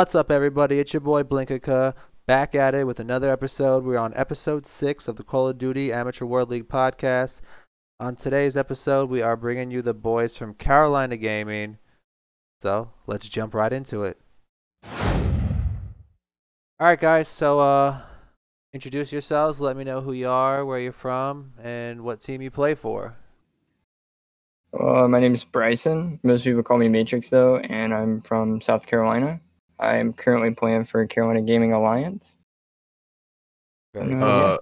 What's up, everybody? It's your boy Blinkaka back at it with another episode. We're on episode six of the Call of Duty Amateur World League podcast. On today's episode, we are bringing you the boys from Carolina Gaming. So let's jump right into it. All right, guys. So, uh, introduce yourselves. Let me know who you are, where you're from, and what team you play for. Uh, my name is Bryson. Most people call me Matrix, though, and I'm from South Carolina. I am currently playing for Carolina Gaming Alliance. Very Uh, cool. Uh,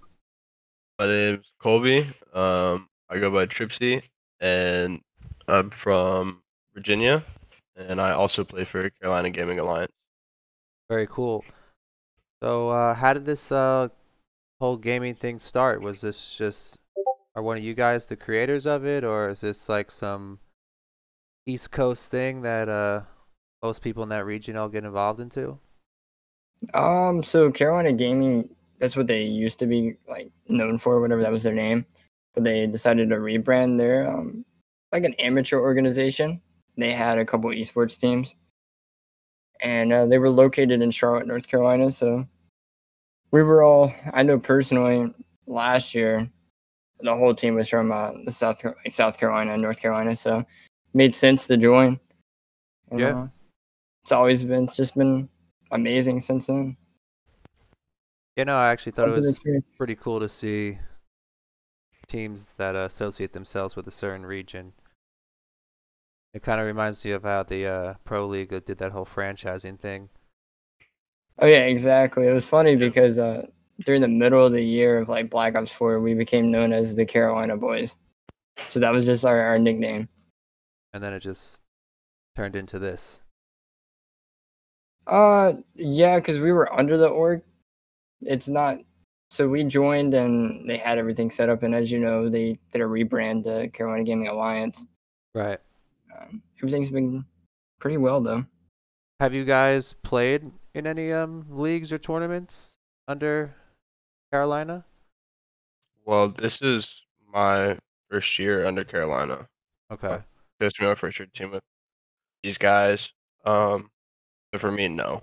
my name's Colby. Um, I go by Tripsy, and I'm from Virginia, and I also play for Carolina Gaming Alliance. Very cool. So, uh, how did this uh, whole gaming thing start? Was this just, are one of you guys the creators of it, or is this like some East Coast thing that uh, most people in that region all get involved into? Um, so Carolina Gaming, that's what they used to be like known for, whatever that was their name. But they decided to rebrand their um like an amateur organization. They had a couple esports teams, and uh, they were located in Charlotte, North Carolina. So we were all, I know personally, last year, the whole team was from uh, the South like South Carolina and North Carolina, so made sense to join. And, Yeah. uh, it's always been, it's just been amazing since then. You know, I actually thought it was pretty cool to see teams that associate themselves with a certain region. It kind of reminds me of how the uh, Pro League did that whole franchising thing. Oh yeah, exactly. It was funny because uh, during the middle of the year of like Black Ops Four, we became known as the Carolina Boys. So that was just our, our nickname. and then it just turned into this. Uh, yeah, because we were under the org. It's not. So we joined and they had everything set up, and as you know, they did a rebrand to Carolina Gaming Alliance. Right. Um, everything's been pretty well though. Have you guys played in any um leagues or tournaments under Carolina? Well, this is my first year under Carolina. Okay. This is my first year team with these guys. Um, but for me, no.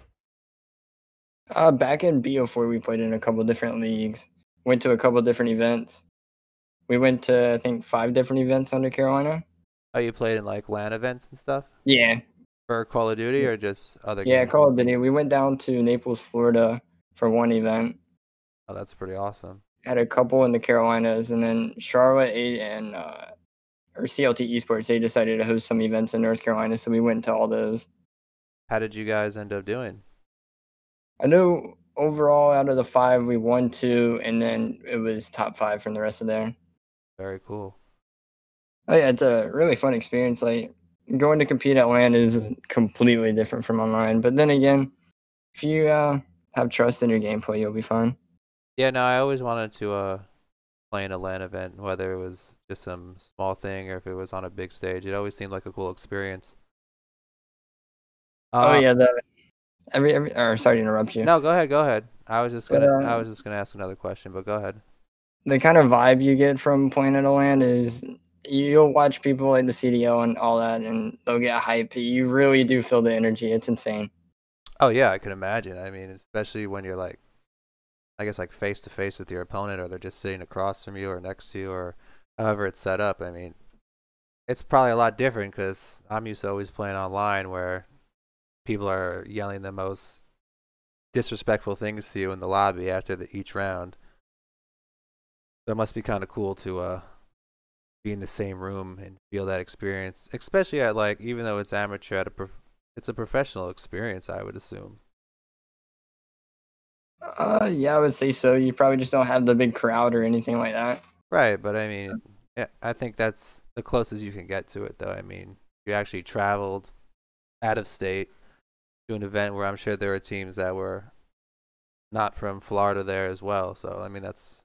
Uh, back in BO4, we played in a couple different leagues. Went to a couple different events. We went to I think five different events under Carolina. Oh, you played in like LAN events and stuff Yeah, for Call of Duty or just other yeah, games? Call of Duty. We went down to Naples, Florida, for one event. Oh, that's pretty awesome. Had a couple in the Carolinas, and then Charlotte A- and uh, or CLT Esports. They decided to host some events in North Carolina, so we went to all those. How did you guys end up doing? I know overall out of the five, we won two, and then it was top five from the rest of there. Very cool. Oh yeah, it's a really fun experience. Like going to compete at LAN is completely different from online. But then again, if you uh, have trust in your gameplay, you'll be fine. Yeah, no, I always wanted to uh play in a LAN event, whether it was just some small thing or if it was on a big stage. It always seemed like a cool experience. Oh Uh, yeah, the every every. Or sorry to interrupt you. No, go ahead, go ahead. I was just gonna I uh, was just gonna ask another question, but go ahead. The kind of vibe you get from playing at a LAN is you'll watch people like the CDL and all that, and they'll get hype. You really do feel the energy. It's insane. Oh yeah, I can imagine. I mean, especially when you're like, I guess like face to face with your opponent, or they're just sitting across from you or next to you, or however it's set up. I mean, it's probably a lot different because I'm used to always playing online where people are yelling the most disrespectful things to you in the lobby after the, each round. So it must be kind of cool to uh be in the same room and feel that experience, especially at like even though it's amateur at a prof- it's a professional experience, I would assume. Uh, yeah, I would say so. You probably just don't have the big crowd or anything like that. Right, but I mean, yeah, I think that's the closest you can get to it, though. I mean, you actually traveled out of state to an event where I'm sure there were teams that were not from Florida there as well. So I mean, that's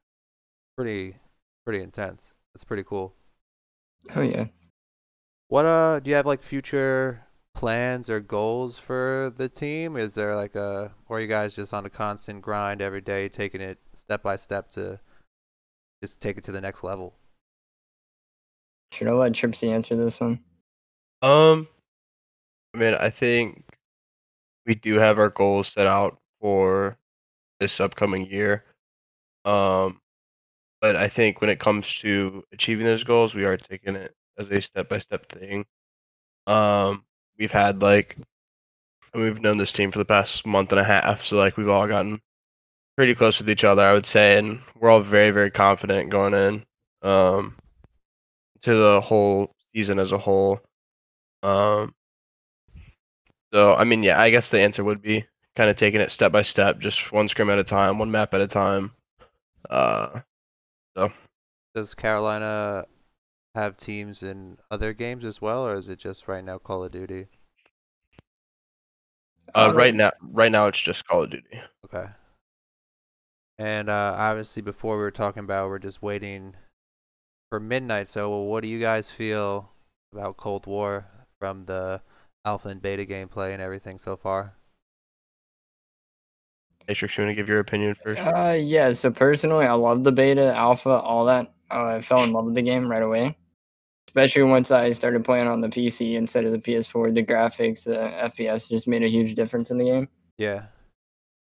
pretty pretty intense. That's pretty cool. Oh yeah. What uh, do you have like future plans or goals for the team? Is there like a, or are you guys just on a constant grind every day, taking it step by step to just take it to the next level? Should I let Tripsy answer this one? Um, I mean, I think we do have our goals set out for this upcoming year. Um, but I think when it comes to achieving those goals, we are taking it as a step by step thing. Um, we've had like and we've known this team for the past month and a half, so like we've all gotten pretty close with each other, I would say, and we're all very very confident going in um, to the whole season as a whole. Um, so I mean, yeah, I guess the answer would be kind of taking it step by step, just one scrim at a time, one map at a time. Uh, so Does Carolina have teams in other games as well, or is it just right now Call of Duty? uh, Um, right now, right now it's just Call of Duty. Okay. And uh, obviously, before we were talking about, we're just waiting for midnight. So, what do you guys feel about Cold War from the alpha and beta gameplay and everything so far? Matrix, you want to give your opinion first? Uh, yeah. So personally, I love the beta, alpha, all that. Uh, I fell in love with the game right away. Especially once I started playing on the PC instead of the PS4. The graphics, the FPS just made a huge difference in the game. Yeah.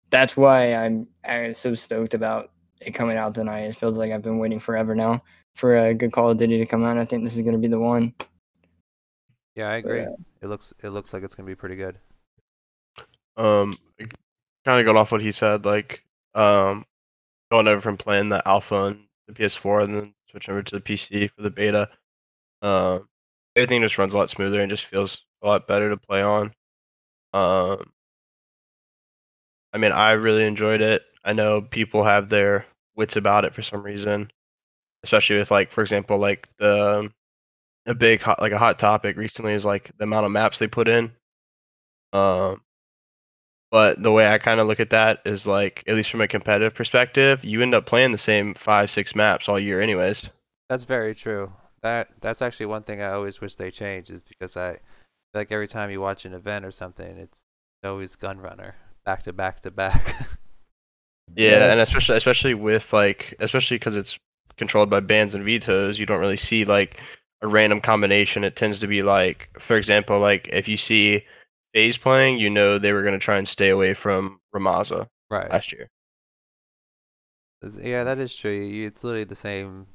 That's why I'm, I'm so stoked about it coming out tonight. It feels like I've been waiting forever now for a good Call of Duty to come out. I think this is going to be the one. Yeah, I agree. Yeah. It looks it looks like it's gonna be pretty good. Um, kind of got off what he said, like um, going over from playing the alpha on the PS4 and then switching over to the PC for the beta. Um, everything just runs a lot smoother and just feels a lot better to play on. Um, I mean, I really enjoyed it. I know people have their wits about it for some reason, especially with like, for example, like the um, a big hot like a hot topic recently is like the amount of maps they put in. Um, but the way I kind of look at that is like, at least from a competitive perspective, you end up playing the same five, six maps all year, anyways. That's very true. That that's actually one thing I always wish they changed is because I feel like every time you watch an event or something, it's always Gunrunner back to back to back. Yeah, Yeah. and especially especially with like especially because it's controlled by bans and vetoes, you don't really see like a random combination. It tends to be like, for example, like if you see FaZe playing, you know they were gonna try and stay away from Rammaza right. last year. Is- Yeah, that is true. It's literally the same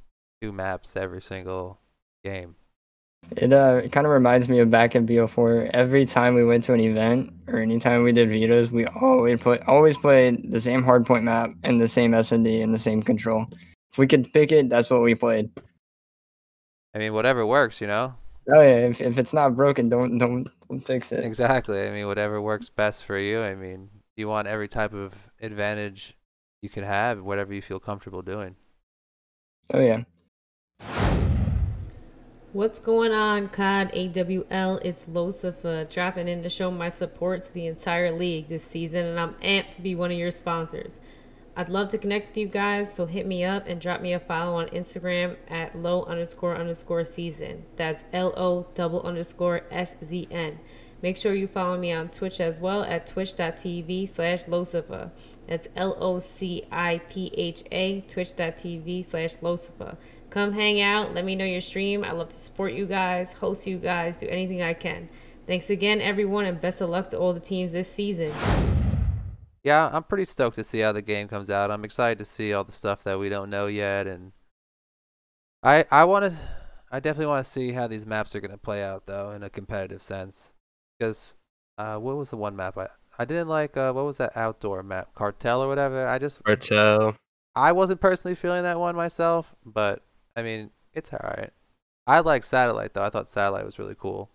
two maps every single game. It uh it kind of reminds me of back in BO4. Every time we went to an event or anytime we did vetoes, we always play always played the same hardpoint map and the same SND and the same control. If we could pick it, that's what we played. I mean, whatever works, you know. Oh yeah, if, if it's not broken, don't don't, don't fix it. Exactly. I mean, whatever works best for you. I mean, you want every type of advantage you can have, whatever you feel comfortable doing. Oh yeah. What's going on, COD AWL? It's Lucifer dropping in to show my support to the entire league this season, and I'm amped to be one of your sponsors. I'd love to connect with you guys, so hit me up and drop me a follow on Instagram at low underscore underscore season. That's L O double underscore S Z N. Make sure you follow me on Twitch as well at twitch.tv slash Locifa. That's L O C I P H A, twitch.tv slash Locifa. Come hang out. Let me know your stream. I love to support you guys, host you guys, do anything I can. Thanks again, everyone, and best of luck to all the teams this season. Yeah, I'm pretty stoked to see how the game comes out. I'm excited to see all the stuff that we don't know yet, and I I want to, I definitely want to see how these maps are gonna play out though in a competitive sense. Because, uh, what was the one map I I didn't like? Uh, what was that outdoor map? Cartel or whatever. I just Cartel. I wasn't personally feeling that one myself, but I mean it's alright. I like Satellite though. I thought Satellite was really cool.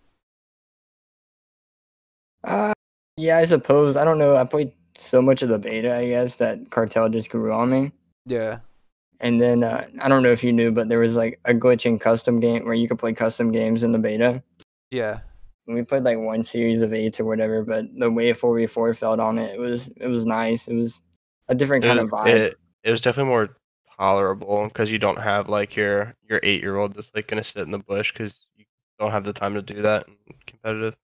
Uh yeah, I suppose. I don't know. I played so much of the beta, I guess, that cartel just grew on me. Yeah. And then uh, I don't know if you knew, but there was like a glitch in custom game where you could play custom games in the beta. Yeah. And we played like one series of eights or whatever, but the way 4v4 felt on it, it was it was nice. It was a different kind of it, vibe. It, it was definitely more tolerable because you don't have like your your eight year old that's like gonna sit in the bush because you don't have the time to do that in competitive.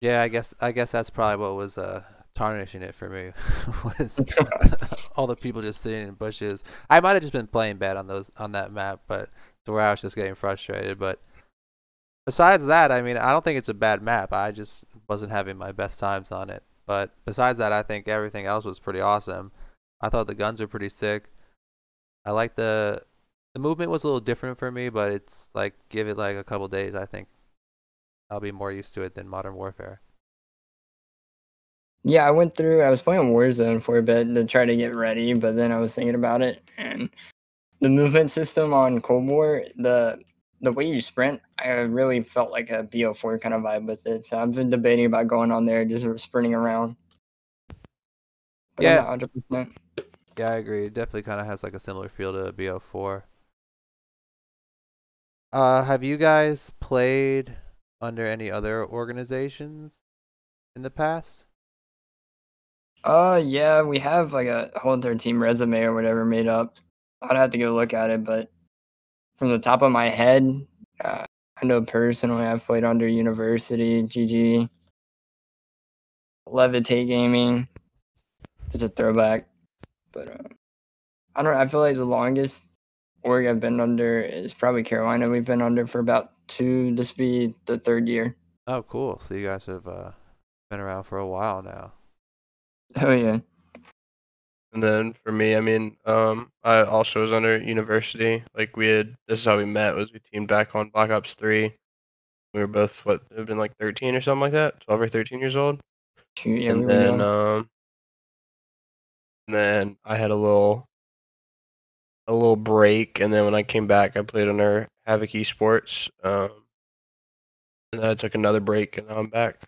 Yeah, I guess I guess that's probably what was uh tarnishing it for me was all the people just sitting in bushes. I might have just been playing bad on those on that map, but to where I was just getting frustrated. But besides that, I mean, I don't think it's a bad map. I just wasn't having my best times on it. But besides that, I think everything else was pretty awesome. I thought the guns were pretty sick. I like the the movement was a little different for me, but it's like give it like a couple days. I think I'll be more used to it than Modern Warfare. Yeah, I went through. I was playing Warzone for a bit to try to get ready, but then I was thinking about it, and the movement system on Cold War, the the way you sprint, I really felt like a BO4 kind of vibe with it. So I've been debating about going on there, just sprinting around. But Yeah. hundred percent. Yeah, I agree. It definitely kind of has like a similar feel to BO4. Uh, have you guys played under any other organizations in the past? Uh, yeah, we have like a whole entire team resume or whatever made up. I'd have to go look at it, but from the top of my head, uh, I know personally I've played under University, GG, Levitate Gaming. It's a throwback, but uh, I don't. I feel like the longest org I've been under is probably Carolina. We've been under for about two. This be the third year. Oh, cool. So you guys have uh, been around for a while now. Oh yeah. And then for me, I mean, um, I also was under university. Like we had, this is how we met. Was we teamed back on Black Ops Three. We were both what have been like thirteen or something like that, twelve or thirteen years old. Yeah, and were then um, and then I had a little, a little break, and then when I came back, I played under Havoc Esports. Um, and then I took another break, and now I'm back.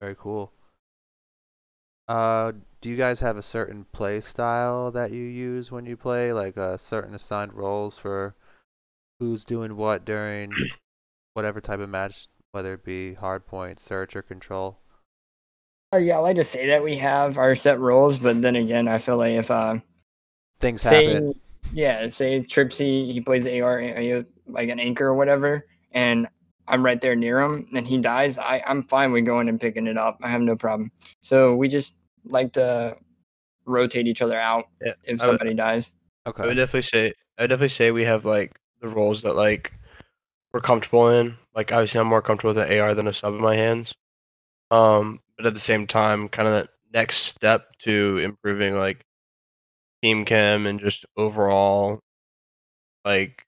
Very cool. Uh, do you guys have a certain play style that you use when you play, like uh, certain assigned roles for who's doing what during whatever type of match, whether it be hard point, search, or control? Oh yeah, I like to say that we have our set roles, but then again, I feel like if uh, Things say happen. yeah, say Tripsy he plays AR uh, like an anchor or whatever, and I'm right there near him, and he dies. I I'm fine with going and picking it up. I have no problem. So we just like to rotate each other out Yeah, if I would- somebody dies. I would Okay. definitely say I would definitely say we have like the roles that like we're comfortable in. Like obviously I'm more comfortable with an AR than a sub in my hands. Um, but at the same time, kind of that next step to improving like team chem and just overall like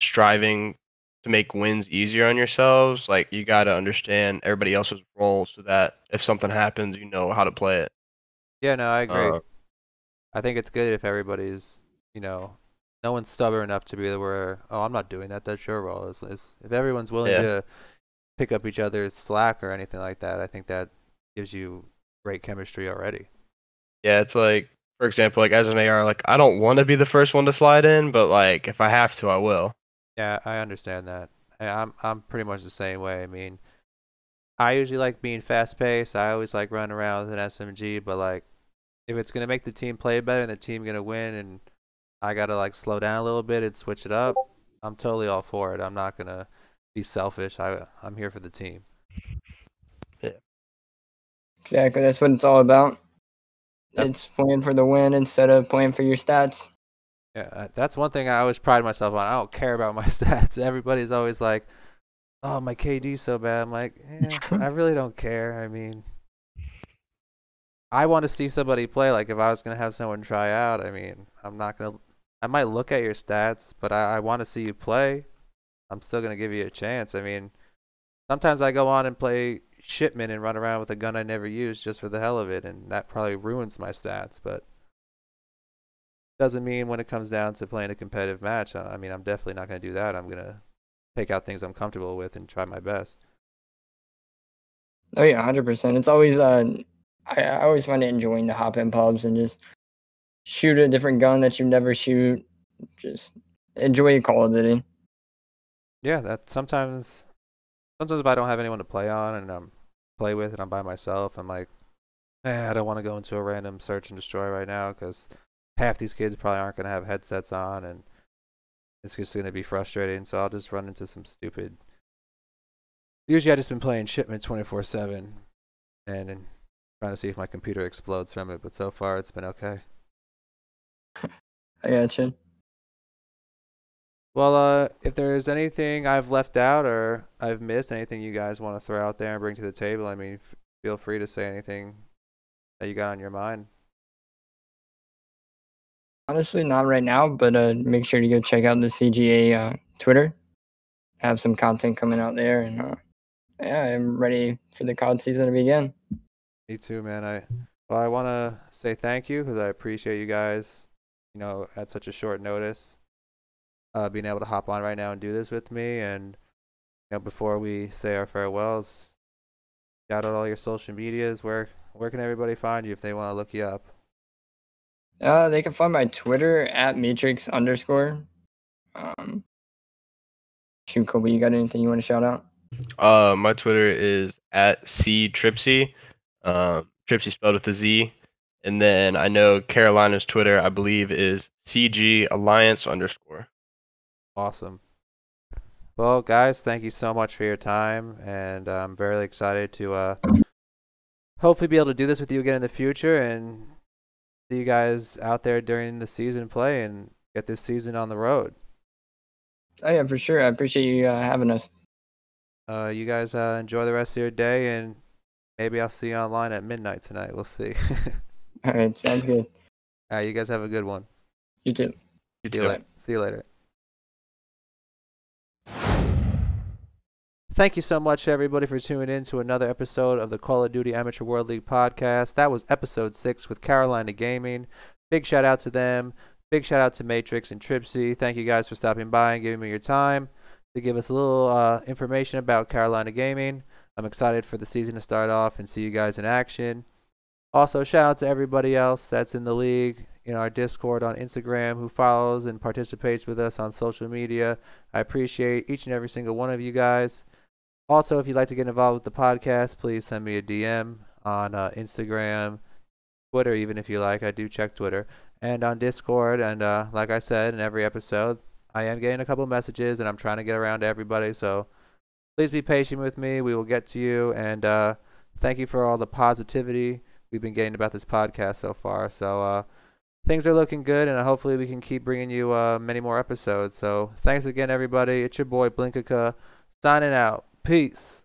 striving to make wins easier on yourselves. Like you got to understand everybody else's role so that if something happens, you know how to play it. Yeah, no, I agree. Uh, I think it's good if everybody's, you know, no one's stubborn enough to be the where, oh, I'm not doing that. That's your role. It's, it's, if everyone's willing Yeah. to pick up each other's slack or anything like that, I think that gives you great chemistry already. Yeah, it's like, for example, like as an AR, like I don't want to be the first one to slide in, but like if I have to, I will. Yeah, I understand that. I, I'm I'm pretty much the same way. I mean, I usually like being fast paced. I always like running around with an SMG, but like if it's gonna make the team play better and the team gonna win, and I gotta like slow down a little bit and switch it up, I'm totally all for it. I'm not gonna be selfish. I I'm here for the team. Yeah. Exactly, that's what it's all about. Yep. It's playing for the win instead of playing for your stats. Yeah, uh, that's one thing I always pride myself on. I don't care about my stats. Everybody's always like, "Oh, my KD's so bad." I'm like, eh, I really don't care. I mean, I want to see somebody play. Like, if I was gonna have someone try out, I mean, I'm not gonna. I might look at your stats, but I, I want to see you play. I'm still gonna give you a chance. I mean, sometimes I go on and play shipment and run around with a gun I never used just for the hell of it, and that probably ruins my stats. But doesn't mean when it comes down to playing a competitive match, I I mean, I'm definitely not going to do that. I'm going to pick out things I'm comfortable with and try my best. Oh yeah, hundred percent. It's always uh, I, I always find it enjoying to hop in pubs and just shoot a different gun that you never shoot. Just enjoy your Call of Duty. Yeah, that sometimes, sometimes if I don't have anyone to play on and um play with and I'm by myself, I'm like, eh, I don't want to go into a random search and destroy right now because half these kids probably aren't going to have headsets on and it's just going to be frustrating. So I'll just run into some stupid. Usually, I've just been playing shipment 24 seven, and, and trying to see if my computer explodes from it. But so far, it's been okay. I gotcha. Well, uh, if there's anything I've left out or I've missed, anything you guys want to throw out there and bring to the table, I mean, f- feel free to say anything that you got on your mind. Honestly, not right now, but uh, make sure to go check out the CGA uh, Twitter. Have some content coming out there, and uh, yeah, I'm ready for the COD season to begin. Me too, man. I well, I want to say thank you because I appreciate you guys. You know, at such a short notice, uh, being able to hop on right now and do this with me. And you know, before we say our farewells, shout out all your social medias. Where where can everybody find you if they want to look you up? Uh, they can find my Twitter at matrix underscore. Um, shoot, Colby, you got anything you want to shout out? Uh, my Twitter is at c tripsy. Um, Tripsy spelled with a Z. And then I know Carolina's Twitter, I believe, is CG Alliance underscore. Awesome. Well, guys, thank you so much for your time, and I'm very excited to uh, hopefully be able to do this with you again in the future and see you guys out there during the season play and get this season on the road. Oh yeah, for sure. I appreciate you uh, having us. Uh, you guys uh, enjoy the rest of your day, and maybe I'll see you online at midnight tonight. We'll see. All right, sounds good. All right, you guys have a good one. You too. You See you, too. later. See you later. Thank you so much, everybody, for tuning in to another episode of the Call of Duty Amateur World League podcast. That was episode six with Carolina Gaming. Big shout out to them. Big shout out to Matrix and Tripsy. Thank you guys for stopping by and giving me your time to give us a little uh, information about Carolina Gaming. I'm excited for the season to start off and see you guys in action. Also, shout out to everybody else that's in the league, in our Discord on Instagram, who follows and participates with us on social media. I appreciate each and every single one of you guys. Also, if you'd like to get involved with the podcast, please send me a DM on uh, Instagram, Twitter, even if you like. I do check Twitter and on Discord. And uh, like I said in every episode, I am getting a couple messages and I'm trying to get around to everybody. So please be patient with me. We will get to you. And uh, thank you for all the positivity we've been getting about this podcast so far. So uh, things are looking good, and hopefully we can keep bringing you uh, many more episodes. So thanks again, everybody. It's your boy Blinkaka signing out. Peace.